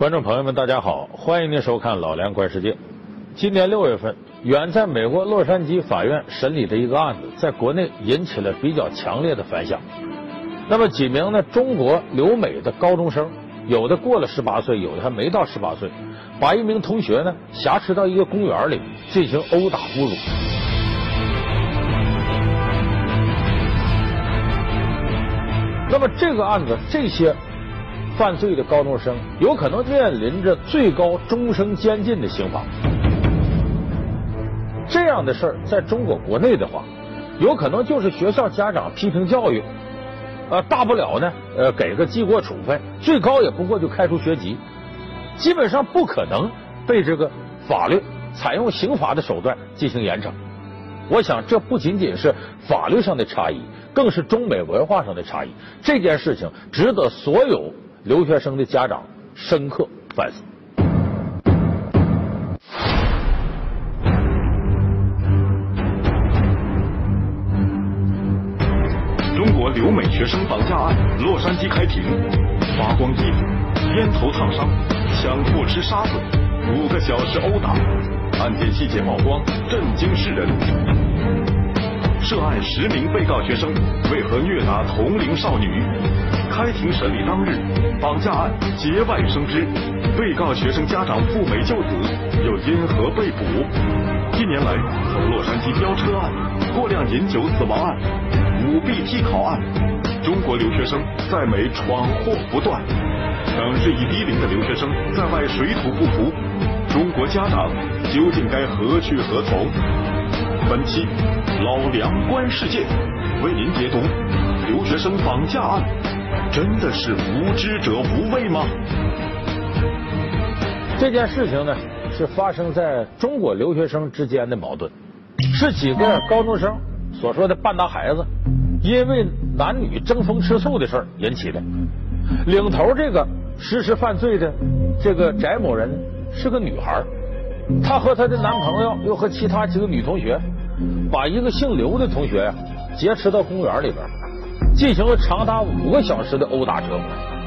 观众朋友们，大家好，欢迎您收看《老梁观世界》。今年六月份，远在美国洛杉矶法院审理的一个案子，在国内引起了比较强烈的反响。那么几名呢中国留美的高中生，有的过了十八岁，有的还没到十八岁，把一名同学呢挟持到一个公园里进行殴打侮辱。那么这个案子，这些。犯罪的高中生有可能面临着最高终生监禁的刑罚。这样的事儿在中国国内的话，有可能就是学校家长批评教育，呃，大不了呢，呃，给个记过处分，最高也不过就开除学籍，基本上不可能被这个法律采用刑罚的手段进行严惩。我想，这不仅仅是法律上的差异，更是中美文化上的差异。这件事情值得所有。留学生的家长深刻反思。中国留美学生绑架案，洛杉矶开庭，发光衣服，烟头烫伤，强迫吃沙子，五个小时殴打，案件细节曝光，震惊世人。涉案十名被告学生为何虐打同龄少女？开庭审理当日，绑架案节外生枝，被告学生家长赴美就子，又因何被捕？近年来，从洛杉矶飙车案、过量饮酒死亡案、舞弊替考案，中国留学生在美闯祸不断，等日益低龄的留学生在外水土不服，中国家长究竟该何去何从？本期老梁观世界为您解读留学生绑架案。真的是无知者无畏吗？这件事情呢，是发生在中国留学生之间的矛盾，是几个高中生所说的半大孩子，因为男女争风吃醋的事引起的。领头这个实施犯罪的这个翟某人是个女孩，她和她的男朋友又和其他几个女同学，把一个姓刘的同学呀劫持到公园里边。进行了长达五个小时的殴打折磨，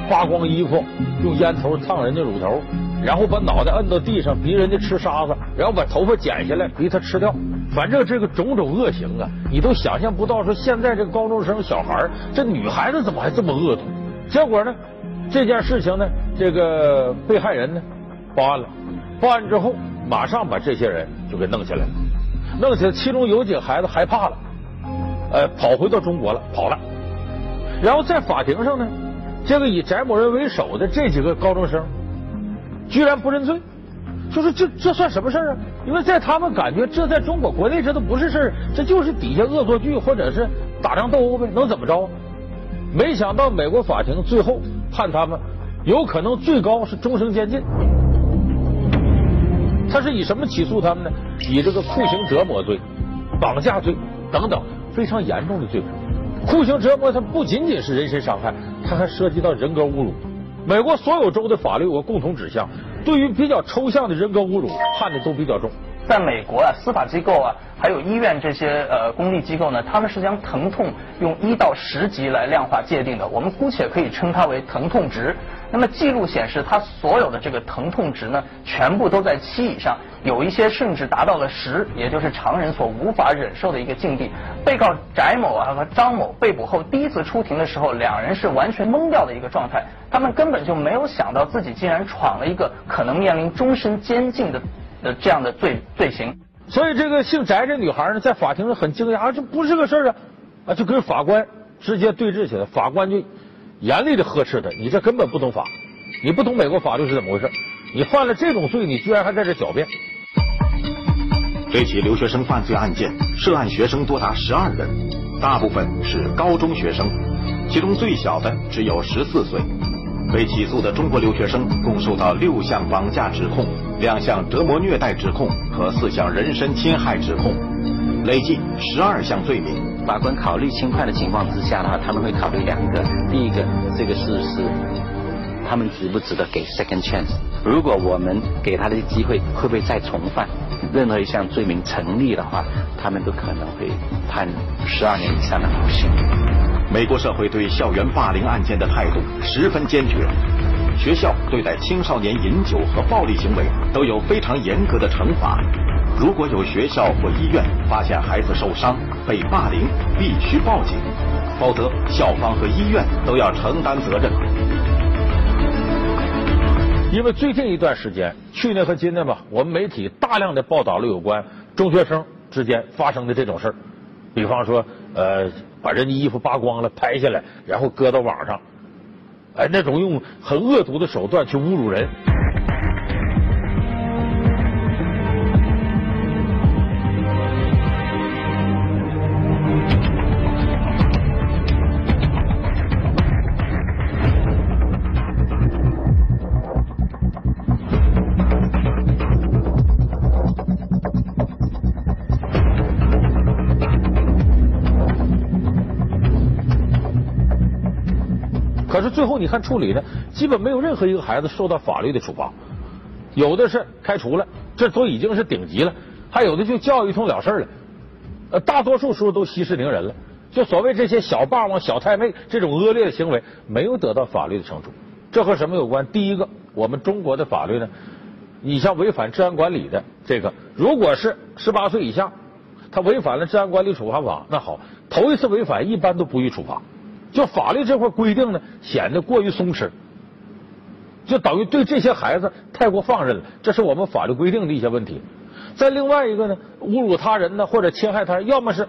扒光衣服，用烟头烫人家乳头，然后把脑袋摁到地上逼人家吃沙子，然后把头发剪下来逼他吃掉。反正这个种种恶行啊，你都想象不到。说现在这个高中生小孩，这女孩子怎么还这么恶毒？结果呢，这件事情呢，这个被害人呢报案了，报案之后马上把这些人就给弄起来了，弄起来，其中有几个孩子害怕了，呃，跑回到中国了，跑了。然后在法庭上呢，这个以翟某人为首的这几个高中生，居然不认罪，就说这这算什么事啊？因为在他们感觉，这在中国国内这都不是事儿，这就是底下恶作剧或者是打仗斗殴呗，能怎么着？没想到美国法庭最后判他们有可能最高是终身监禁。他是以什么起诉他们呢？以这个酷刑折磨罪、绑架罪等等非常严重的罪名。酷刑折磨，它不仅仅是人身伤害，它还涉及到人格侮辱。美国所有州的法律有个共同指向，对于比较抽象的人格侮辱，判的都比较重。在美国啊，司法机构啊，还有医院这些呃公立机构呢，他们是将疼痛用一到十级来量化界定的。我们姑且可以称它为疼痛值。那么记录显示，他所有的这个疼痛值呢，全部都在七以上，有一些甚至达到了十，也就是常人所无法忍受的一个境地。被告翟某啊和张某被捕后第一次出庭的时候，两人是完全懵掉的一个状态，他们根本就没有想到自己竟然闯了一个可能面临终身监禁的的这样的罪罪行。所以这个姓翟这女孩呢，在法庭上很惊讶，啊这不是个事儿啊，啊就跟法官直接对峙起来，法官就。严厉的呵斥他，你这根本不懂法，你不懂美国法律是怎么回事？你犯了这种罪，你居然还在这狡辩。这起留学生犯罪案件，涉案学生多达十二人，大部分是高中学生，其中最小的只有十四岁。被起诉的中国留学生共受到六项绑架指控、两项折磨虐待指控和四项人身侵害指控，累计十二项罪名。法官考虑轻判的情况之下的话，他们会考虑两个。第一个，这个事是他们值不值得给 second chance？如果我们给他的机会，会不会再重犯？任何一项罪名成立的话，他们都可能会判十二年以上的徒刑。美国社会对校园霸凌案件的态度十分坚决，学校对待青少年饮酒和暴力行为都有非常严格的惩罚。如果有学校或医院发现孩子受伤、被霸凌，必须报警，否则校方和医院都要承担责任。因为最近一段时间，去年和今年吧，我们媒体大量的报道了有关中学生之间发生的这种事儿，比方说，呃，把人家衣服扒光了拍下来，然后搁到网上，哎，那种用很恶毒的手段去侮辱人。可是最后你看处理呢，基本没有任何一个孩子受到法律的处罚，有的是开除了，这都已经是顶级了，还有的就教育一通了事了，呃，大多数时候都息事宁人了。就所谓这些小霸王、小太妹这种恶劣的行为，没有得到法律的惩处。这和什么有关？第一个，我们中国的法律呢，你像违反治安管理的这个，如果是十八岁以下，他违反了治安管理处罚法，那好，头一次违反一般都不予处罚。就法律这块规定呢，显得过于松弛，就等于对这些孩子太过放任了。这是我们法律规定的一些问题。再另外一个呢，侮辱他人呢，或者侵害他人，要么是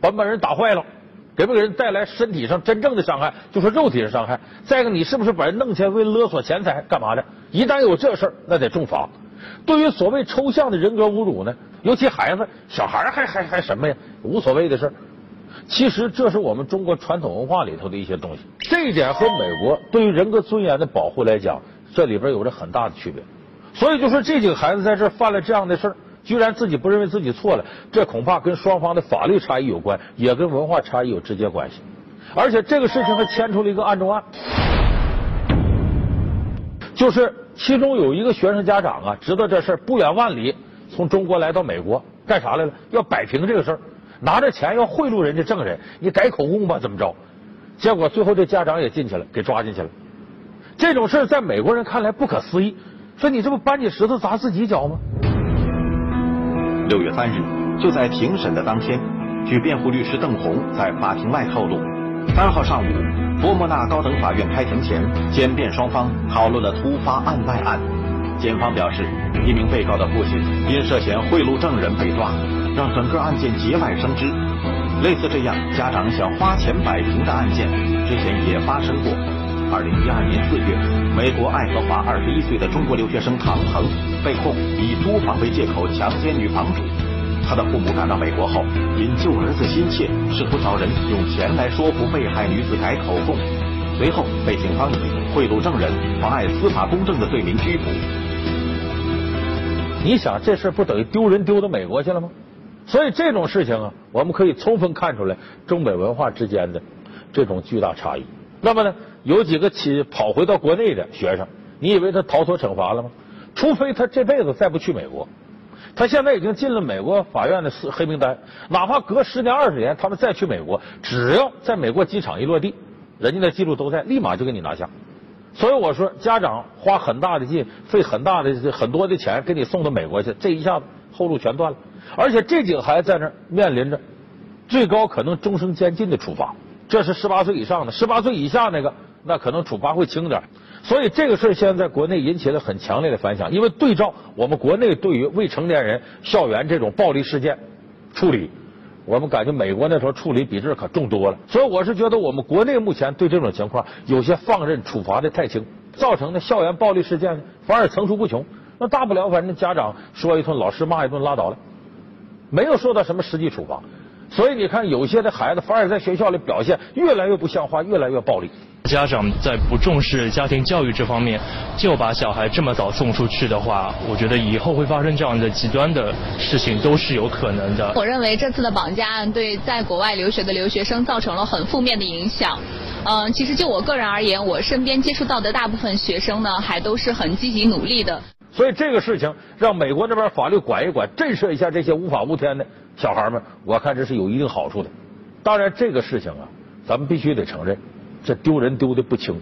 把把人打坏了，给不给人带来身体上真正的伤害，就说肉体上伤害。再一个，你是不是把人弄起来为勒索钱财干嘛的？一旦有这事儿，那得重罚。对于所谓抽象的人格侮辱呢，尤其孩子、小孩还还还什么呀，无所谓的事儿。其实这是我们中国传统文化里头的一些东西，这一点和美国对于人格尊严的保护来讲，这里边有着很大的区别。所以就说这几个孩子在这犯了这样的事儿，居然自己不认为自己错了，这恐怕跟双方的法律差异有关，也跟文化差异有直接关系。而且这个事情还牵出了一个案中案，就是其中有一个学生家长啊，知道这事儿，不远万里从中国来到美国干啥来了？要摆平这个事儿。拿着钱要贿赂人家证人，你改口供吧，怎么着？结果最后这家长也进去了，给抓进去了。这种事在美国人看来不可思议，说你这不搬起石头砸自己脚吗？六月三日，就在庭审的当天，据辩护律师邓红在法庭外透露，三号上午，佛莫纳高等法院开庭前，检辩双方讨论了突发案外案。检方表示，一名被告的父亲因涉嫌贿赂证人被抓。让整个案件节外生枝。类似这样家长想花钱摆平的案件，之前也发生过。二零一二年四月，美国爱荷华二十一岁的中国留学生唐腾被控以租房为借口强奸女房主。他的父母赶到美国后，因救儿子心切，试图找人用钱来说服被害女子改口供，随后被警方以贿赂证人、妨碍司法公正的罪名拘捕。你想这事不等于丢人丢到美国去了吗？所以这种事情啊，我们可以充分看出来中美文化之间的这种巨大差异。那么呢，有几个起跑回到国内的学生，你以为他逃脱惩罚了吗？除非他这辈子再不去美国，他现在已经进了美国法院的黑名单。哪怕隔十年二十年，他们再去美国，只要在美国机场一落地，人家的记录都在，立马就给你拿下。所以我说，家长花很大的劲，费很大的很多的钱给你送到美国去，这一下子后路全断了。而且这几个孩子在那儿面临着最高可能终生监禁的处罚，这是十八岁以上的，十八岁以下那个那可能处罚会轻点。所以这个事儿现在在国内引起了很强烈的反响，因为对照我们国内对于未成年人校园这种暴力事件处理，我们感觉美国那时候处理比这可重多了。所以我是觉得我们国内目前对这种情况有些放任处罚的太轻，造成的校园暴力事件反而层出不穷。那大不了反正家长说一顿，老师骂一顿，拉倒了。没有受到什么实际处罚，所以你看，有些的孩子反而在学校里表现越来越不像话，越来越暴力。家长在不重视家庭教育这方面，就把小孩这么早送出去的话，我觉得以后会发生这样的极端的事情都是有可能的。我认为这次的绑架案对在国外留学的留学生造成了很负面的影响。嗯，其实就我个人而言，我身边接触到的大部分学生呢，还都是很积极努力的。所以这个事情让美国那边法律管一管，震慑一下这些无法无天的小孩们，我看这是有一定好处的。当然，这个事情啊，咱们必须得承认，这丢人丢的不轻。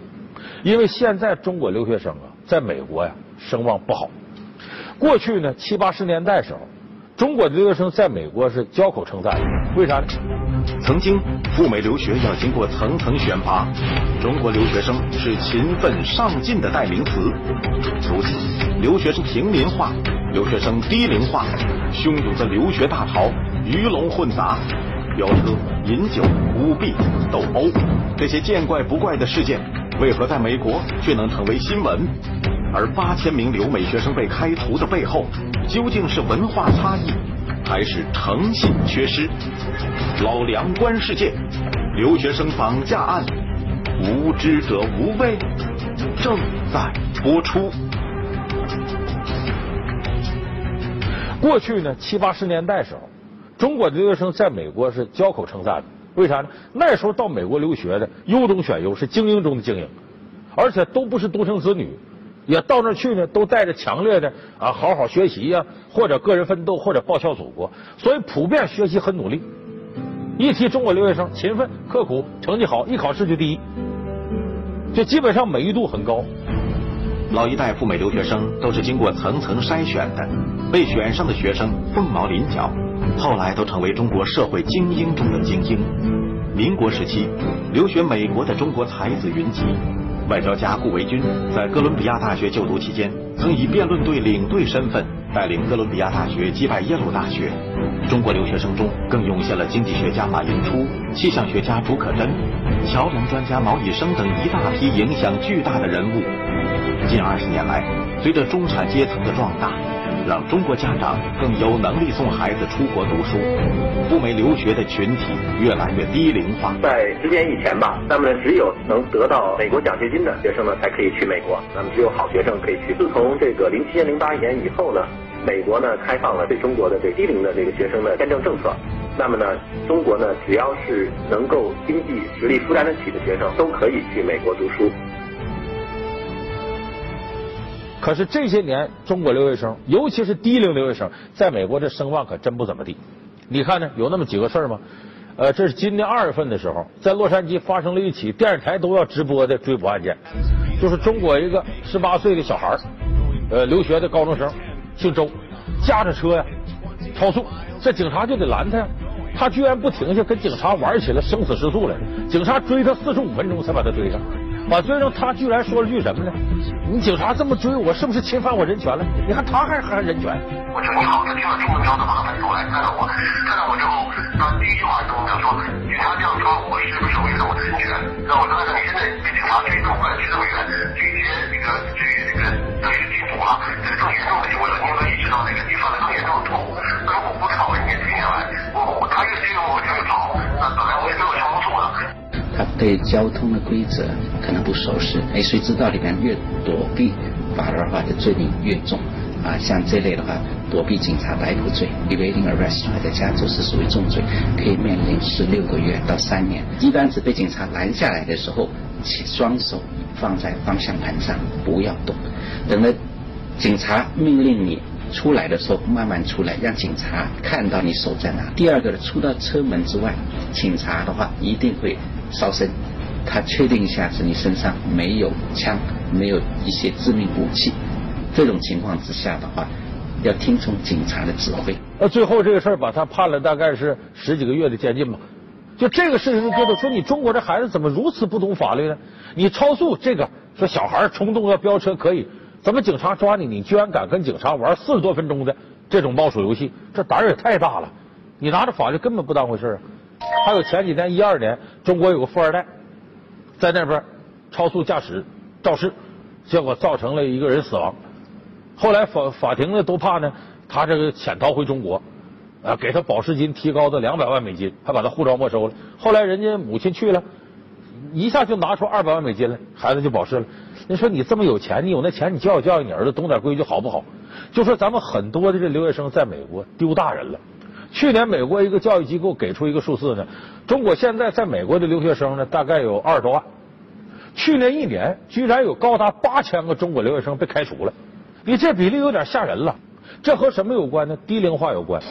因为现在中国留学生啊，在美国呀声望不好。过去呢，七八十年代时候，中国留学生在美国是交口称赞。为啥呢？曾经赴美留学要经过层层选拔，中国留学生是勤奋上进的代名词。如今，留学生平民化，留学生低龄化，汹涌的留学大潮鱼龙混杂，飙车、饮酒、舞弊、斗殴，这些见怪不怪的事件，为何在美国却能成为新闻？而八千名留美学生被开除的背后，究竟是文化差异？还是诚信缺失？老梁观世界，留学生绑架案，无知者无畏，正在播出。过去呢，七八十年代时候，中国的留学生在美国是交口称赞的。为啥呢？那时候到美国留学的优中选优，是精英中的精英，而且都不是独生子女。也到那去呢，都带着强烈的啊，好好学习呀，或者个人奋斗，或者报效祖国，所以普遍学习很努力。一提中国留学生，勤奋刻苦，成绩好，一考试就第一，就基本上美誉度很高。老一代赴美留学生都是经过层层筛选的，被选上的学生凤毛麟角，后来都成为中国社会精英中的精英。民国时期，留学美国的中国才子云集。外交家顾维钧在哥伦比亚大学就读期间，曾以辩论队领队身份带领哥伦比亚大学击败耶鲁大学。中国留学生中更涌现了经济学家马寅初、气象学家竺可桢、桥梁专家茅以升等一大批影响巨大的人物。近二十年来，随着中产阶层的壮大。让中国家长更有能力送孩子出国读书，赴美留学的群体越来越低龄化。在十年以前吧，那么只有能得到美国奖学金的学生呢，才可以去美国。那么只有好学生可以去。自从这个零七年、零八年以后呢，美国呢开放了对中国的这低龄的这个学生的签证政策。那么呢，中国呢只要是能够经济实力负担得起的学生，都可以去美国读书。可是这些年，中国留学生，尤其是低龄留学生，在美国这声望可真不怎么地。你看呢，有那么几个事儿吗？呃，这是今年二月份的时候，在洛杉矶发生了一起电视台都要直播的追捕案件，就是中国一个十八岁的小孩呃，留学的高中生，姓周，驾着车呀超速，这警察就得拦他呀，他居然不停下，跟警察玩起了生死时速来，警察追他四十五分钟才把他追上。把追上，他居然说了句什么呢？你警察这么追我，是不是侵犯我人权了？你看他还还人权？我说你好，他听了中文标的麻烦过来看到我，看到我之后，他第一句话跟我讲说，警察这样抓我是不是违反我的人权？那我说那你现在被警察追这么快，追这么远，直接那个去那个得去禁足了，这更严重的就为了你有没有意识到那个你犯了更严重的错误？那如果不跑，你也追下来，我我他越追我就越跑，那本来我也没有超速。他对交通的规则可能不熟悉，哎，谁知道里面越躲避，反而话的罪名越重啊！像这类的话，躲避警察逮捕罪 （evading arrest） 在加州是属于重罪，可以面临十六个月到三年。一旦是被警察拦下来的时候，双手放在方向盘上，不要动，等着警察命令你出来的时候，慢慢出来，让警察看到你手在哪。第二个，出到车门之外，警察的话一定会。稍身，他确定一下是你身上没有枪，没有一些致命武器。这种情况之下的话，要听从警察的指挥。那最后这个事儿把他判了大概是十几个月的监禁吧。就这个事情就，觉得说你中国这孩子怎么如此不懂法律呢？你超速这个说小孩冲动要飙车可以，怎么警察抓你，你居然敢跟警察玩四十多分钟的这种冒鼠游戏？这胆儿也太大了！你拿着法律根本不当回事啊！还有前几天一二年，中国有个富二代在那边超速驾驶肇事，结果造成了一个人死亡。后来法法庭呢都怕呢，他这个潜逃回中国，啊，给他保释金提高到两百万美金，还把他护照没收了。后来人家母亲去了，一下就拿出二百万美金来，孩子就保释了。你说你这么有钱，你有那钱，你教育教育你儿子，懂点规矩好不好？就说咱们很多的这留学生在美国丢大人了。去年美国一个教育机构给出一个数字呢，中国现在在美国的留学生呢大概有二十多万，去年一年居然有高达八千个中国留学生被开除了，你这比例有点吓人了。这和什么有关呢？低龄化有关。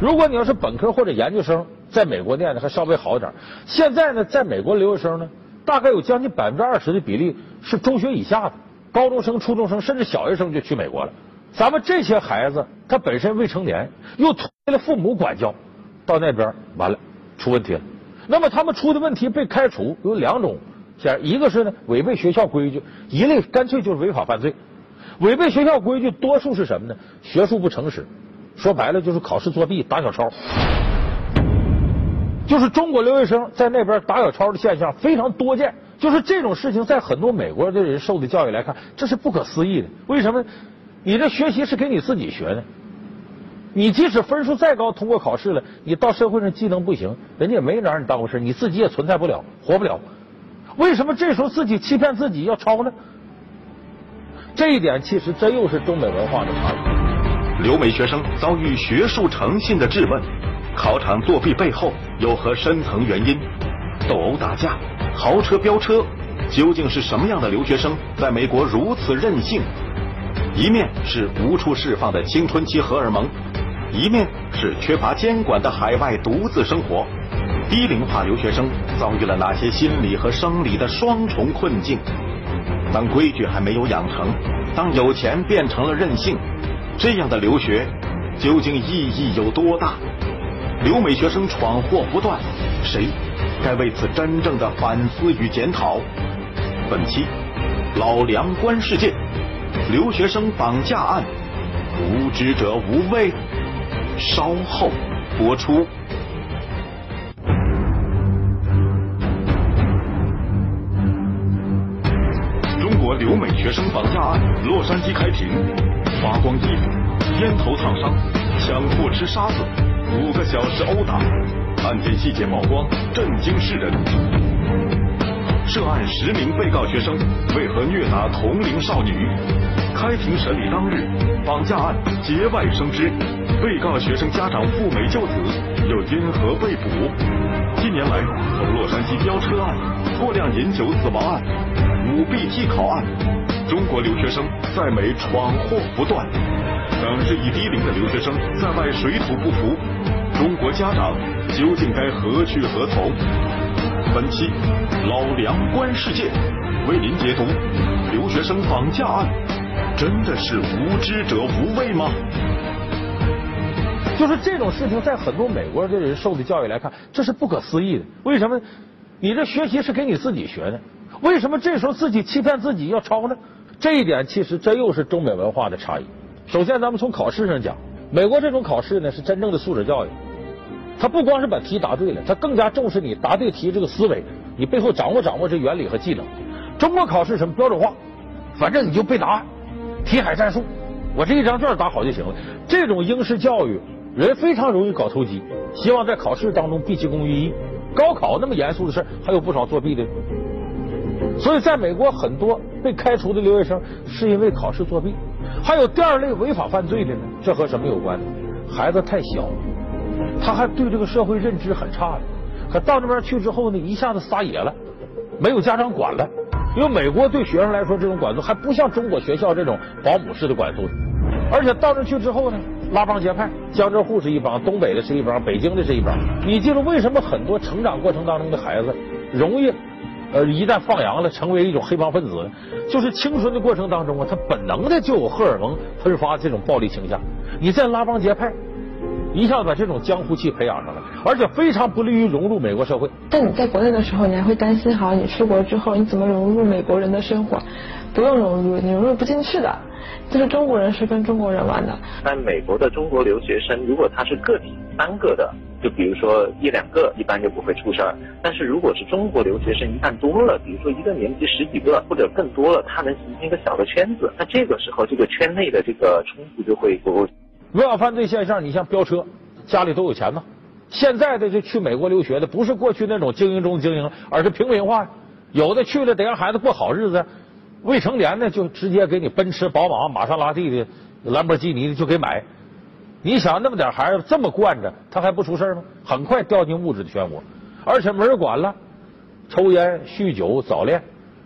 如果你要是本科或者研究生在美国念的还稍微好一点，现在呢在美国留学生呢大概有将近百分之二十的比例是中学以下的高中生、初中生，甚至小学生就去美国了。咱们这些孩子，他本身未成年，又脱离了父母管教，到那边完了出问题了。那么他们出的问题被开除有两种，先一个是呢违背学校规矩，一类干脆就是违法犯罪。违背学校规矩，多数是什么呢？学术不诚实，说白了就是考试作弊、打小抄。就是中国留学生在那边打小抄的现象非常多见。就是这种事情，在很多美国的人受的教育来看，这是不可思议的。为什么？你这学习是给你自己学的，你即使分数再高，通过考试了，你到社会上技能不行，人家也没拿你当回事，你自己也存在不了，活不了。为什么这时候自己欺骗自己要抄呢？这一点其实这又是中美文化的差异。留美学生遭遇学术诚信的质问，考场作弊背后有何深层原因？斗殴打架、豪车飙车，究竟是什么样的留学生在美国如此任性？一面是无处释放的青春期荷尔蒙，一面是缺乏监管的海外独自生活。低龄化留学生遭遇了哪些心理和生理的双重困境？当规矩还没有养成，当有钱变成了任性，这样的留学究竟意义有多大？留美学生闯祸不断，谁该为此真正的反思与检讨？本期老梁观世界。留学生绑架案，无知者无畏。稍后播出。中国留美学生绑架案，洛杉矶开庭，发光衣服，烟头烫伤，抢货吃沙子，五个小时殴打，案件细节曝光，震惊世人。涉案十名被告学生为何虐打同龄少女？开庭审理当日，绑架案节外生枝，被告学生家长赴美就子，又因何被捕？近年来，从洛杉矶飙车案、过量饮酒死亡案、舞弊替考案，中国留学生在美闯祸不断。等日益低龄的留学生在外水土不服，中国家长究竟该何去何从？本期老梁观世界为您解读留学生绑架案，真的是无知者无畏吗？就是这种事情，在很多美国的人受的教育来看，这是不可思议的。为什么？你这学习是给你自己学的，为什么这时候自己欺骗自己要抄呢？这一点其实这又是中美文化的差异。首先，咱们从考试上讲，美国这种考试呢是真正的素质教育。他不光是把题答对了，他更加重视你答对题这个思维，你背后掌握掌握这原理和技能。中国考试什么标准化，反正你就背答案，题海战术，我这一张卷答好就行了。这种应试教育，人非常容易搞投机，希望在考试当中毕其功于一。高考那么严肃的事还有不少作弊的。所以，在美国很多被开除的留学生是因为考试作弊。还有第二类违法犯罪的呢，这和什么有关呢？孩子太小。他还对这个社会认知很差的，可到那边去之后呢，一下子撒野了，没有家长管了。因为美国对学生来说，这种管束还不像中国学校这种保姆式的管束。而且到那去之后呢，拉帮结派，江浙沪是一帮，东北的是一帮，北京的是一帮。你记住，为什么很多成长过程当中的孩子容易呃一旦放羊了，成为一种黑帮分子呢？就是青春的过程当中啊，他本能的就有荷尔蒙喷发这种暴力倾向。你再拉帮结派。一下子把这种江湖气培养上了，而且非常不利于融入美国社会。但你在国内的时候，你还会担心，好，你出国之后你怎么融入美国人的生活？不用融入，你融入不进去的。就是中国人是跟中国人玩的。在美国的中国留学生，如果他是个体单个的，就比如说一两个，一般就不会出事儿。但是如果是中国留学生一旦多了，比如说一个年级十几个或者更多了，他能形成一个小的圈子，那这个时候这个圈内的这个冲突就会多。违法犯罪现象，你像飙车，家里都有钱吗。现在的这去美国留学的，不是过去那种精英中精英，而是平民化。有的去了得让孩子过好日子，未成年呢就直接给你奔驰、宝马、玛莎拉蒂的、兰博基尼的就给买。你想那么点孩子这么惯着，他还不出事吗？很快掉进物质的漩涡，而且没人管了，抽烟、酗酒、早恋。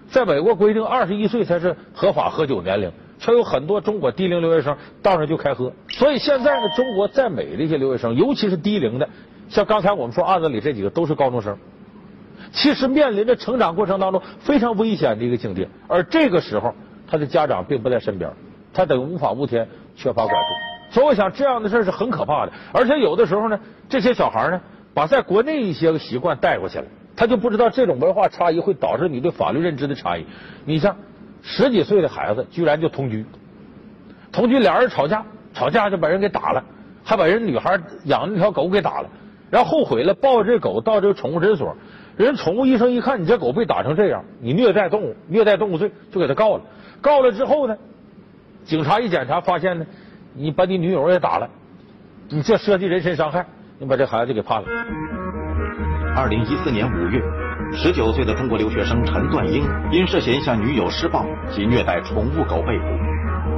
在美国规定，二十一岁才是合法喝酒年龄。却有很多中国低龄留学生到那就开喝，所以现在呢，中国在美的一些留学生，尤其是低龄的，像刚才我们说案子里这几个都是高中生。其实面临着成长过程当中非常危险的一个境地。而这个时候，他的家长并不在身边，他等于无法无天，缺乏管束。所以我想，这样的事是很可怕的。而且有的时候呢，这些小孩呢，把在国内一些个习惯带过去了，他就不知道这种文化差异会导致你对法律认知的差异。你像十几岁的孩子，居然就同居，同居俩人吵架，吵架就把人给打了。还把人女孩养的那条狗给打了，然后后悔了，抱着这狗到这个宠物诊所，人宠物医生一看你这狗被打成这样，你虐待动物，虐待动物罪，就给他告了。告了之后呢，警察一检查发现呢，你把你女友也打了，你这涉及人身伤害，你把这孩子给判了。二零一四年五月，十九岁的中国留学生陈段英因涉嫌向女友施暴及虐待宠物狗被捕。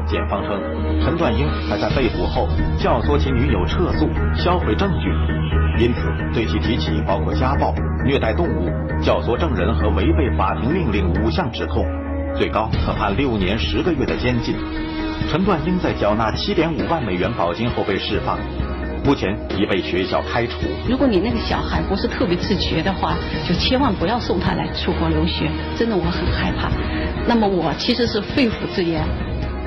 检方称，陈段英还在被捕后教唆其女友撤诉、销毁证据，因此对其提起包括家暴、虐待动物、教唆证人和违背法庭命令五项指控，最高可判六年十个月的监禁。陈段英在缴纳七点五万美元保金后被释放，目前已被学校开除。如果你那个小孩不是特别自觉的话，就千万不要送他来出国留学，真的我很害怕。那么我其实是肺腑之言。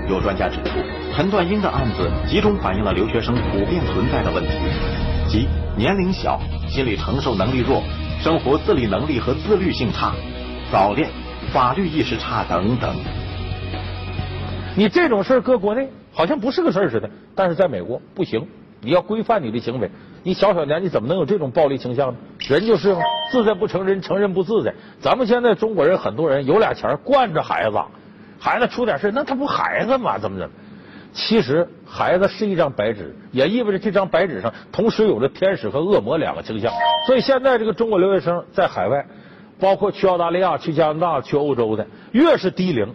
有专家指出，陈段英的案子集中反映了留学生普遍存在的问题，即年龄小、心理承受能力弱、生活自理能力和自律性差、早恋、法律意识差等等。你这种事儿搁国内好像不是个事儿似的，但是在美国不行，你要规范你的行为。你小小年纪怎么能有这种暴力倾向呢？人就是，自在不成人，成人不自在。咱们现在中国人很多人有俩钱惯着孩子。孩子出点事，那他不孩子吗？怎么怎么？其实孩子是一张白纸，也意味着这张白纸上同时有着天使和恶魔两个倾向。所以现在这个中国留学生在海外，包括去澳大利亚、去加拿大、去欧洲的，越是低龄，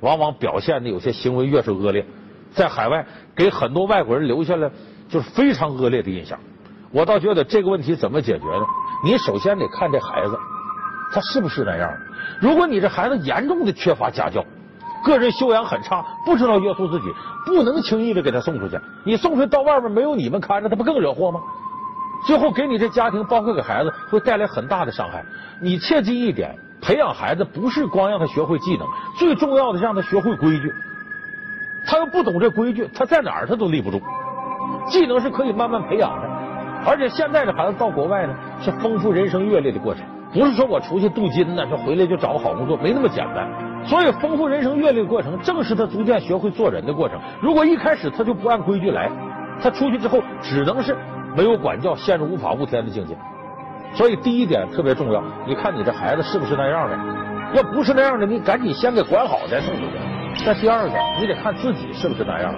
往往表现的有些行为越是恶劣，在海外给很多外国人留下了就是非常恶劣的印象。我倒觉得这个问题怎么解决呢？你首先得看这孩子，他是不是那样？如果你这孩子严重的缺乏家教。个人修养很差，不知道约束自己，不能轻易的给他送出去。你送出去到外面没有你们看着，他不更惹祸吗？最后给你这家庭，包括给孩子，会带来很大的伤害。你切记一点，培养孩子不是光让他学会技能，最重要的让他学会规矩。他要不懂这规矩，他在哪儿他都立不住。技能是可以慢慢培养的，而且现在的孩子到国外呢，是丰富人生阅历的过程，不是说我出去镀金呢，说回来就找个好工作，没那么简单。所以，丰富人生阅历的过程，正是他逐渐学会做人的过程。如果一开始他就不按规矩来，他出去之后只能是没有管教，陷入无法无天的境界。所以，第一点特别重要，你看你这孩子是不是那样的？要不是那样的，你赶紧先给管好再送出去。再第二个，你得看自己是不是那样。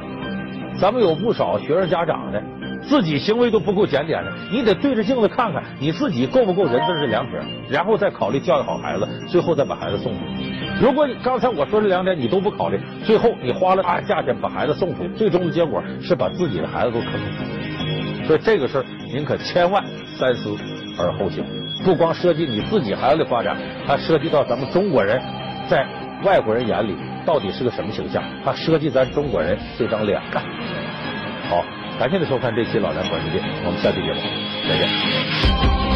咱们有不少学生家长的。自己行为都不够检点的，你得对着镜子看看你自己够不够人字是良品，然后再考虑教育好孩子，最后再把孩子送出去。如果你刚才我说这两点你都不考虑，最后你花了大价钱把孩子送出去，最终的结果是把自己的孩子都坑死。所以这个事儿您可千万三思而后行，不光涉及你自己孩子的发展，还涉及到咱们中国人在外国人眼里到底是个什么形象，还涉及咱中国人这张脸。好。感谢您收看这期《老梁观世界》，我们下期节目再见。